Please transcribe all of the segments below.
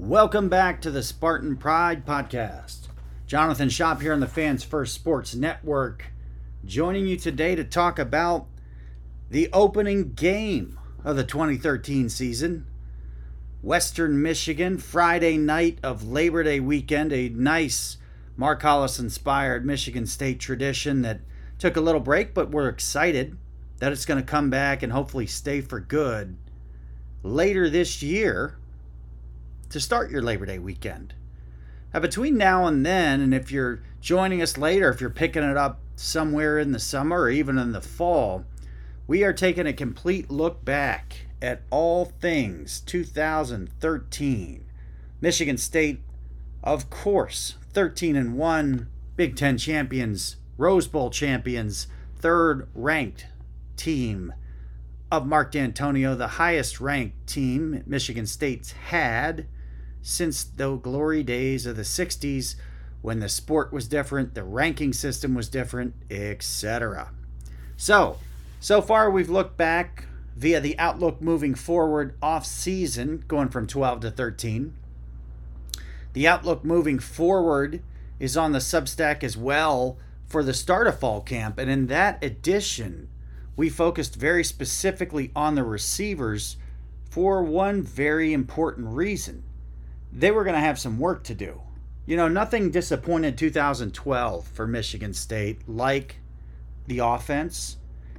Welcome back to the Spartan Pride Podcast. Jonathan Shop here on the Fans First Sports Network, joining you today to talk about the opening game of the 2013 season. Western Michigan, Friday night of Labor Day weekend, a nice Mark Hollis inspired Michigan State tradition that took a little break, but we're excited that it's going to come back and hopefully stay for good later this year to start your Labor Day weekend. Now, between now and then, and if you're joining us later, if you're picking it up somewhere in the summer or even in the fall, we are taking a complete look back at all things 2013. Michigan State, of course, 13 and 1, Big Ten champions, Rose Bowl champions, third ranked team of Mark Dantonio, the highest ranked team Michigan State's had since the glory days of the 60s when the sport was different, the ranking system was different, etc. So, so far we've looked back via the outlook moving forward off season, going from 12 to 13. The outlook moving forward is on the Substack as well for the start of fall camp. And in that edition, we focused very specifically on the receivers for one very important reason they were going to have some work to do. You know, nothing disappointed 2012 for Michigan State like the offense.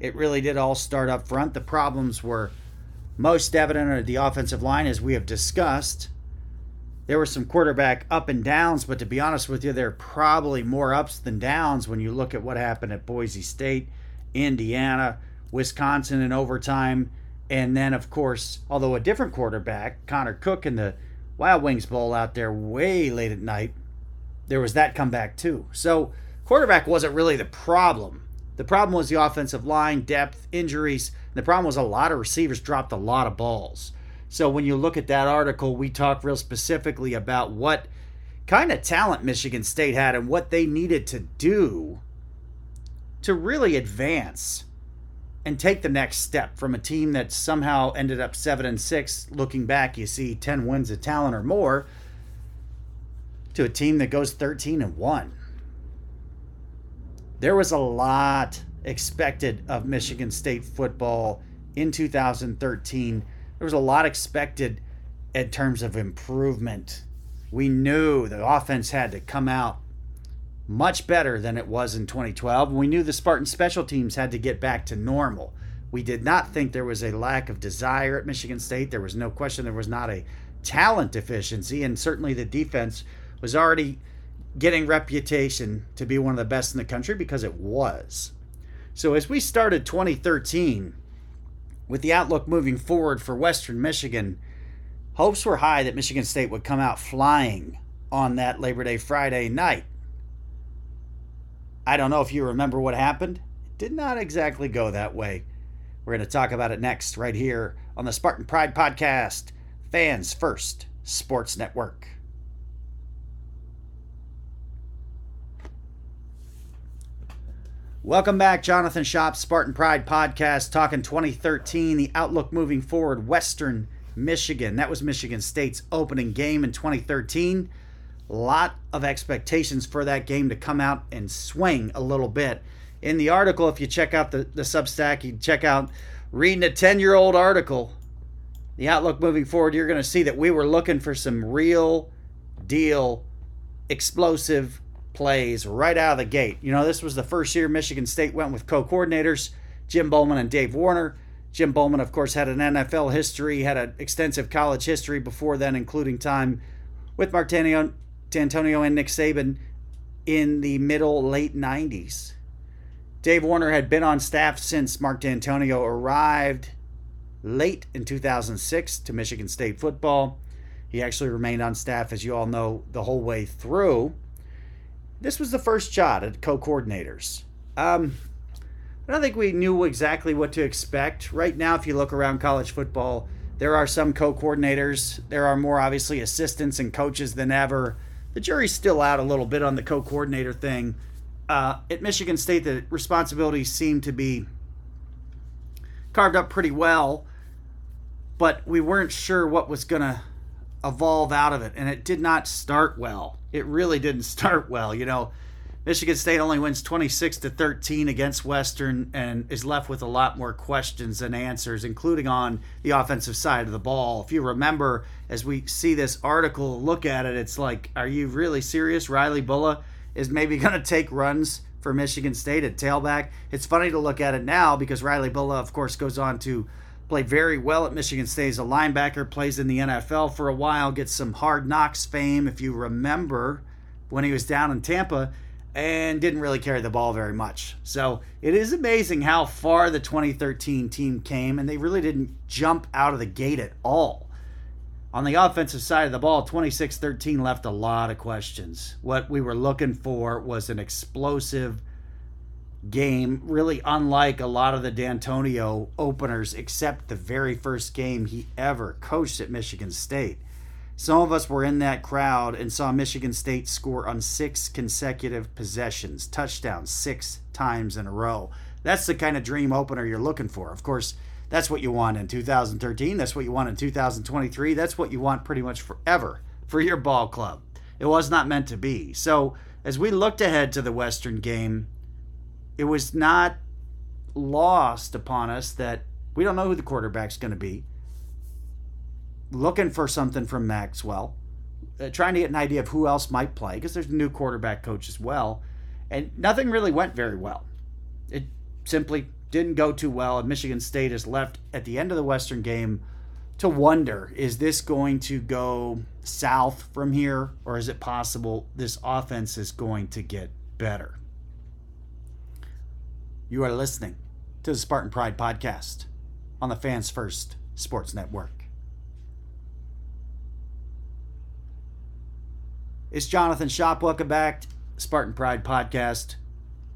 It really did all start up front. The problems were most evident at the offensive line, as we have discussed. There were some quarterback up and downs, but to be honest with you, there are probably more ups than downs when you look at what happened at Boise State, Indiana, Wisconsin in overtime, and then, of course, although a different quarterback, Connor Cook in the Wild Wings Bowl out there way late at night. There was that comeback too. So quarterback wasn't really the problem. The problem was the offensive line, depth, injuries. the problem was a lot of receivers dropped a lot of balls. So when you look at that article, we talk real specifically about what kind of talent Michigan State had and what they needed to do to really advance and take the next step from a team that somehow ended up 7 and 6 looking back you see 10 wins of talent or more to a team that goes 13 and 1 there was a lot expected of Michigan State football in 2013 there was a lot expected in terms of improvement. We knew the offense had to come out much better than it was in 2012. We knew the Spartan special teams had to get back to normal. We did not think there was a lack of desire at Michigan State. There was no question there was not a talent deficiency, and certainly the defense was already getting reputation to be one of the best in the country because it was. So as we started 2013 with the outlook moving forward for Western Michigan, hopes were high that Michigan State would come out flying on that Labor Day Friday night. I don't know if you remember what happened. It did not exactly go that way. We're going to talk about it next, right here on the Spartan Pride Podcast, Fans First Sports Network. Welcome back, Jonathan Shop, Spartan Pride Podcast, talking 2013, the outlook moving forward, Western Michigan. That was Michigan State's opening game in 2013 lot of expectations for that game to come out and swing a little bit. In the article, if you check out the, the Substack, you check out reading a 10 year old article, the outlook moving forward, you're going to see that we were looking for some real deal explosive plays right out of the gate. You know, this was the first year Michigan State went with co coordinators, Jim Bollman and Dave Warner. Jim Bollman, of course, had an NFL history, had an extensive college history before then, including time with Martino, Dantonio and Nick Saban in the middle late 90s. Dave Warner had been on staff since Mark Dantonio arrived late in 2006 to Michigan State football. He actually remained on staff, as you all know, the whole way through. This was the first shot at co coordinators. Um, I don't think we knew exactly what to expect. Right now, if you look around college football, there are some co coordinators. There are more, obviously, assistants and coaches than ever the jury's still out a little bit on the co-coordinator thing. Uh, at Michigan State, the responsibilities seem to be carved up pretty well, but we weren't sure what was going to evolve out of it, and it did not start well. It really didn't start well. You know, Michigan State only wins 26 to 13 against Western and is left with a lot more questions than answers, including on the offensive side of the ball. If you remember, as we see this article, look at it, it's like, are you really serious? Riley Bullough is maybe going to take runs for Michigan State at tailback. It's funny to look at it now because Riley Bullough, of course, goes on to play very well at Michigan State as a linebacker, plays in the NFL for a while, gets some hard knocks fame, if you remember, when he was down in Tampa, and didn't really carry the ball very much. So it is amazing how far the 2013 team came, and they really didn't jump out of the gate at all. On the offensive side of the ball, 26 13 left a lot of questions. What we were looking for was an explosive game, really unlike a lot of the Dantonio openers, except the very first game he ever coached at Michigan State. Some of us were in that crowd and saw Michigan State score on six consecutive possessions, touchdowns six times in a row. That's the kind of dream opener you're looking for. Of course, that's what you want in 2013. That's what you want in 2023. That's what you want pretty much forever for your ball club. It was not meant to be. So, as we looked ahead to the Western game, it was not lost upon us that we don't know who the quarterback's going to be. Looking for something from Maxwell, uh, trying to get an idea of who else might play because there's a new quarterback coach as well. And nothing really went very well. It simply didn't go too well, and Michigan State is left at the end of the Western game to wonder is this going to go south from here, or is it possible this offense is going to get better? You are listening to the Spartan Pride podcast on the Fans First Sports Network. It's Jonathan Shop. Welcome back, Spartan Pride podcast.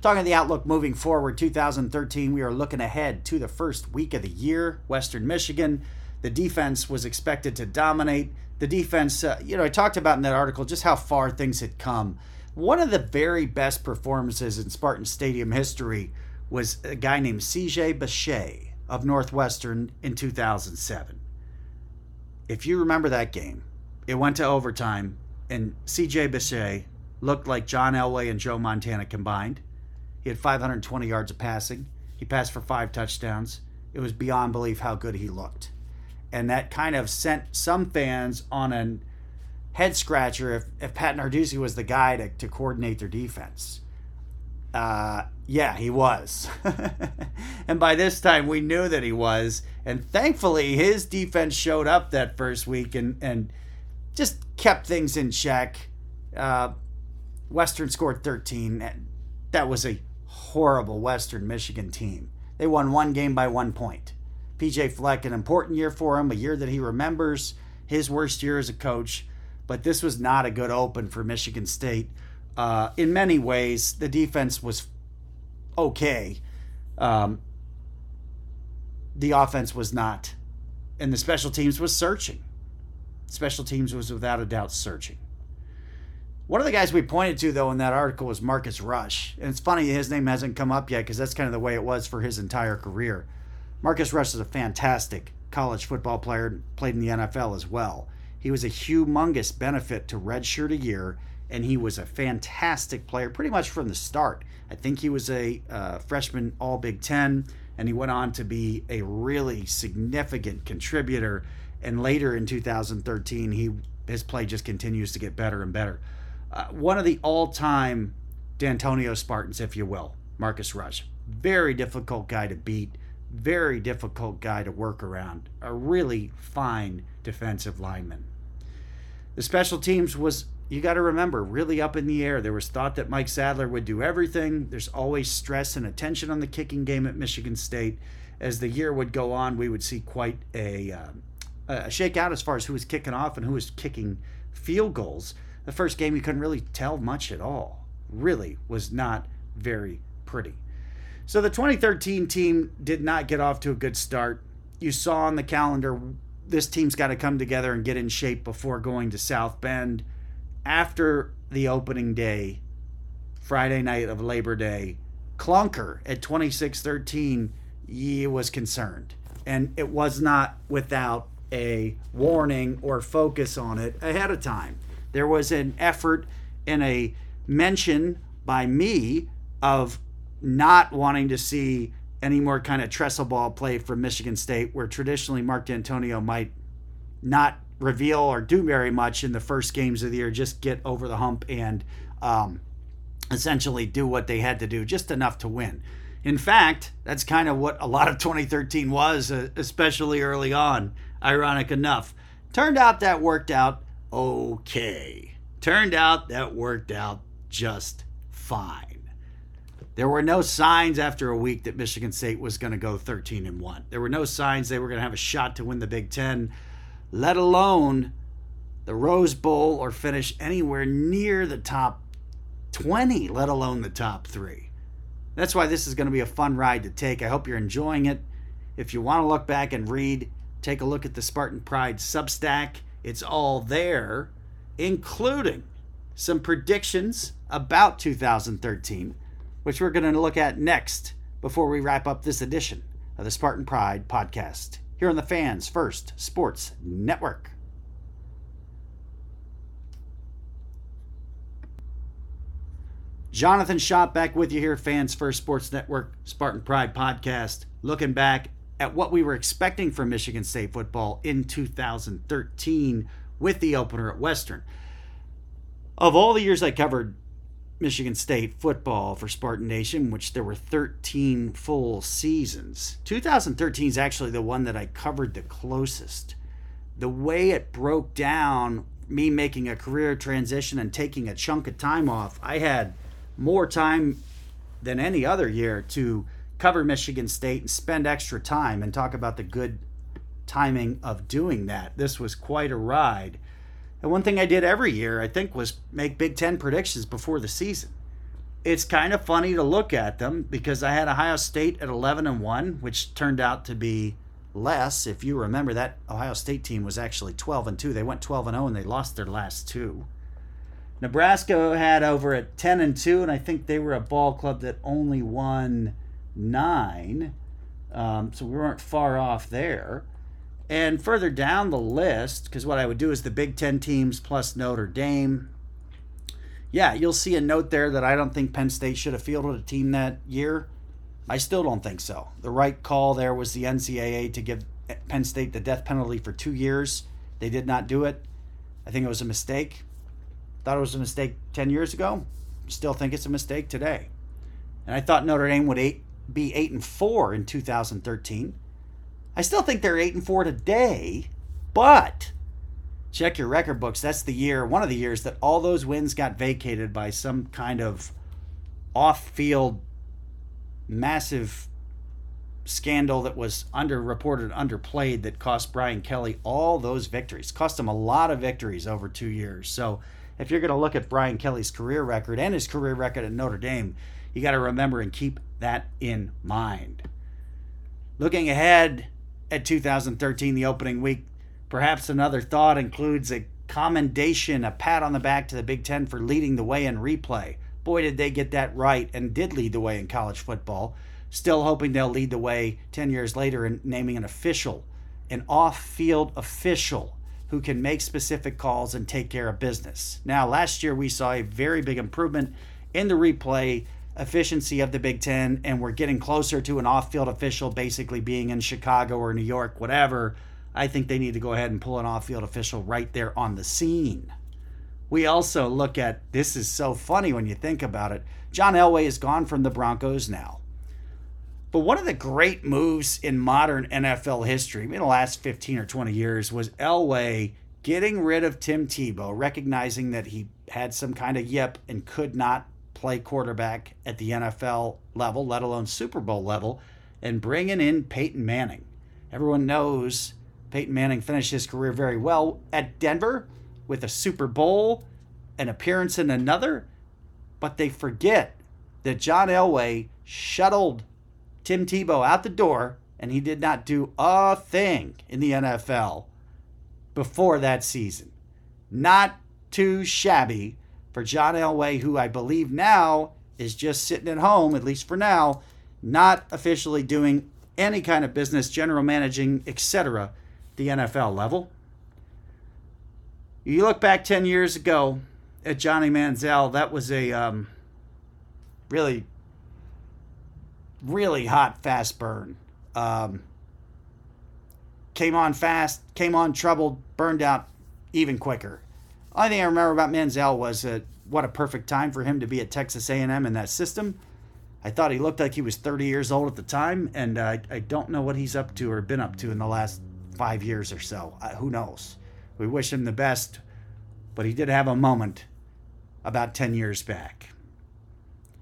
Talking the outlook moving forward, 2013, we are looking ahead to the first week of the year. Western Michigan, the defense was expected to dominate. The defense, uh, you know, I talked about in that article just how far things had come. One of the very best performances in Spartan Stadium history was a guy named CJ Bacher of Northwestern in 2007. If you remember that game, it went to overtime, and CJ Bacher looked like John Elway and Joe Montana combined. He had 520 yards of passing. He passed for five touchdowns. It was beyond belief how good he looked. And that kind of sent some fans on a head scratcher if, if Pat Narduzzi was the guy to, to coordinate their defense. Uh, yeah, he was. and by this time, we knew that he was. And thankfully, his defense showed up that first week and, and just kept things in check. Uh, Western scored 13. That was a horrible Western Michigan team. They won one game by one point. PJ Fleck, an important year for him, a year that he remembers, his worst year as a coach. But this was not a good open for Michigan State. Uh, in many ways, the defense was okay. Um, the offense was not. And the special teams was searching. Special teams was without a doubt searching. One of the guys we pointed to, though, in that article was Marcus Rush. And it's funny his name hasn't come up yet because that's kind of the way it was for his entire career. Marcus Rush is a fantastic college football player, played in the NFL as well. He was a humongous benefit to redshirt a year, and he was a fantastic player pretty much from the start. I think he was a uh, freshman All Big Ten, and he went on to be a really significant contributor. And later in 2013, he his play just continues to get better and better uh, one of the all-time Dantonio Spartans, if you will, Marcus Rush. Very difficult guy to beat. Very difficult guy to work around. A really fine defensive lineman. The special teams was, you got to remember, really up in the air. There was thought that Mike Sadler would do everything. There's always stress and attention on the kicking game at Michigan State. As the year would go on, we would see quite a, uh, Uh, a shakeout as far as who was kicking off and who was kicking field goals the first game you couldn't really tell much at all. Really was not very pretty. So the 2013 team did not get off to a good start. You saw on the calendar this team's got to come together and get in shape before going to South Bend. After the opening day, Friday night of Labor Day, Clunker at 26 13 was concerned. And it was not without a warning or focus on it ahead of time. There was an effort and a mention by me of not wanting to see any more kind of Tressel ball play from Michigan State, where traditionally Mark Dantonio might not reveal or do very much in the first games of the year, just get over the hump and um, essentially do what they had to do, just enough to win. In fact, that's kind of what a lot of 2013 was, uh, especially early on, ironic enough. Turned out that worked out okay. Turned out that worked out just fine. There were no signs after a week that Michigan State was going to go 13 and 1. There were no signs they were going to have a shot to win the Big 10, let alone the Rose Bowl or finish anywhere near the top 20, let alone the top 3. That's why this is going to be a fun ride to take. I hope you're enjoying it. If you want to look back and read, take a look at the Spartan Pride Substack. It's all there, including some predictions about 2013 which we're going to look at next before we wrap up this edition of the Spartan Pride podcast here on the Fans First Sports Network. Jonathan Shop back with you here, Fans First Sports Network, Spartan Pride podcast, looking back at what we were expecting from Michigan State football in 2013 with the opener at Western. Of all the years I covered Michigan State football for Spartan Nation, which there were 13 full seasons. 2013 is actually the one that I covered the closest. The way it broke down, me making a career transition and taking a chunk of time off, I had more time than any other year to cover Michigan State and spend extra time and talk about the good timing of doing that. This was quite a ride. And one thing I did every year, I think, was make Big Ten predictions before the season. It's kind of funny to look at them because I had Ohio State at 11 and 1, which turned out to be less. If you remember, that Ohio State team was actually 12 and 2. They went 12 and 0 and they lost their last two. Nebraska had over at 10 and 2, and I think they were a ball club that only won nine. Um, so we weren't far off there. And further down the list, because what I would do is the Big Ten teams plus Notre Dame. Yeah, you'll see a note there that I don't think Penn State should have fielded a team that year. I still don't think so. The right call there was the NCAA to give Penn State the death penalty for two years. They did not do it. I think it was a mistake. Thought it was a mistake 10 years ago. Still think it's a mistake today. And I thought Notre Dame would eight, be 8 and 4 in 2013. I still think they're eight and four today, but check your record books. That's the year, one of the years that all those wins got vacated by some kind of off-field massive scandal that was underreported, underplayed that cost Brian Kelly all those victories. Cost him a lot of victories over two years. So if you're going to look at Brian Kelly's career record and his career record at Notre Dame, you got to remember and keep that in mind. Looking ahead at 2013, the opening week. Perhaps another thought includes a commendation, a pat on the back to the Big Ten for leading the way in replay. Boy, did they get that right and did lead the way in college football. Still hoping they'll lead the way 10 years later in naming an official, an off field official who can make specific calls and take care of business. Now, last year we saw a very big improvement in the replay efficiency of the Big Ten, and we're getting closer to an off field official basically being in Chicago or New York, whatever, I think they need to go ahead and pull an off field official right there on the scene. We also look at this is so funny when you think about it. John Elway is gone from the Broncos now. But one of the great moves in modern NFL history, in the last 15 or 20 years, was Elway getting rid of Tim Tebow, recognizing that he had some kind of yip and could not play quarterback at the NFL level, let alone Super Bowl level, and bringing in Peyton Manning. Everyone knows Peyton Manning finished his career very well at Denver with a Super Bowl, an appearance in another, but they forget that John Elway shuttled Tim Tebow out the door and he did not do a thing in the NFL before that season. Not too shabby for John Elway, who I believe now is just sitting at home, at least for now, not officially doing any kind of business, general managing, etc., the NFL level. You look back 10 years ago at Johnny Manziel, that was a um, really, really hot, fast burn. Um, came on fast, came on troubled, burned out even quicker. Only thing I remember about Manziel was uh, what a perfect time for him to be at Texas A&M in that system. I thought he looked like he was 30 years old at the time, and uh, I don't know what he's up to or been up to in the last five years or so. Who knows? We wish him the best, but he did have a moment about 10 years back.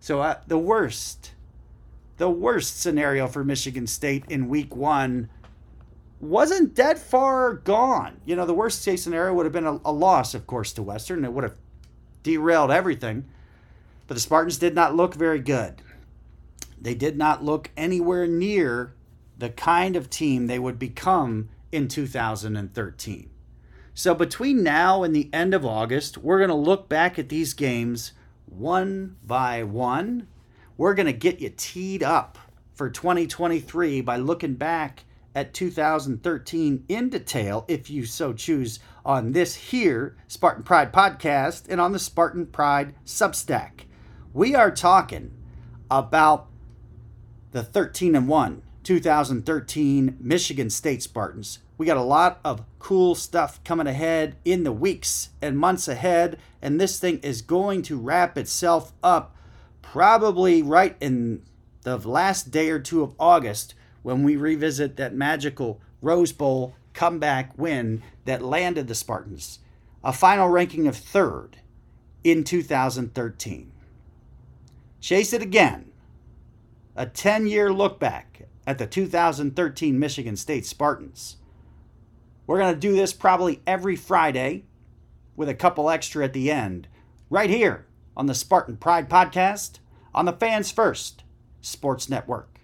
So uh, the worst, the worst scenario for Michigan State in week one wasn't that far gone. You know, the worst case scenario would have been a, a loss, of course, to Western. It would have derailed everything. But the Spartans did not look very good. They did not look anywhere near the kind of team they would become in 2013. So between now and the end of August, we're going to look back at these games one by one. We're going to get you teed up for 2023 by looking back at 2013 in detail, if you so choose, on this here Spartan Pride podcast and on the Spartan Pride Substack. We are talking about the 13 and 1 2013 Michigan State Spartans. We got a lot of cool stuff coming ahead in the weeks and months ahead, and this thing is going to wrap itself up probably right in the last day or two of August when we revisit that magical Rose Bowl comeback win that landed the Spartans a final ranking of third in 2013. Chase it again. A 10 year look back at the 2013 Michigan State Spartans. We're going to do this probably every Friday with a couple extra at the end, right here on the Spartan Pride Podcast on the Fans First Sports Network.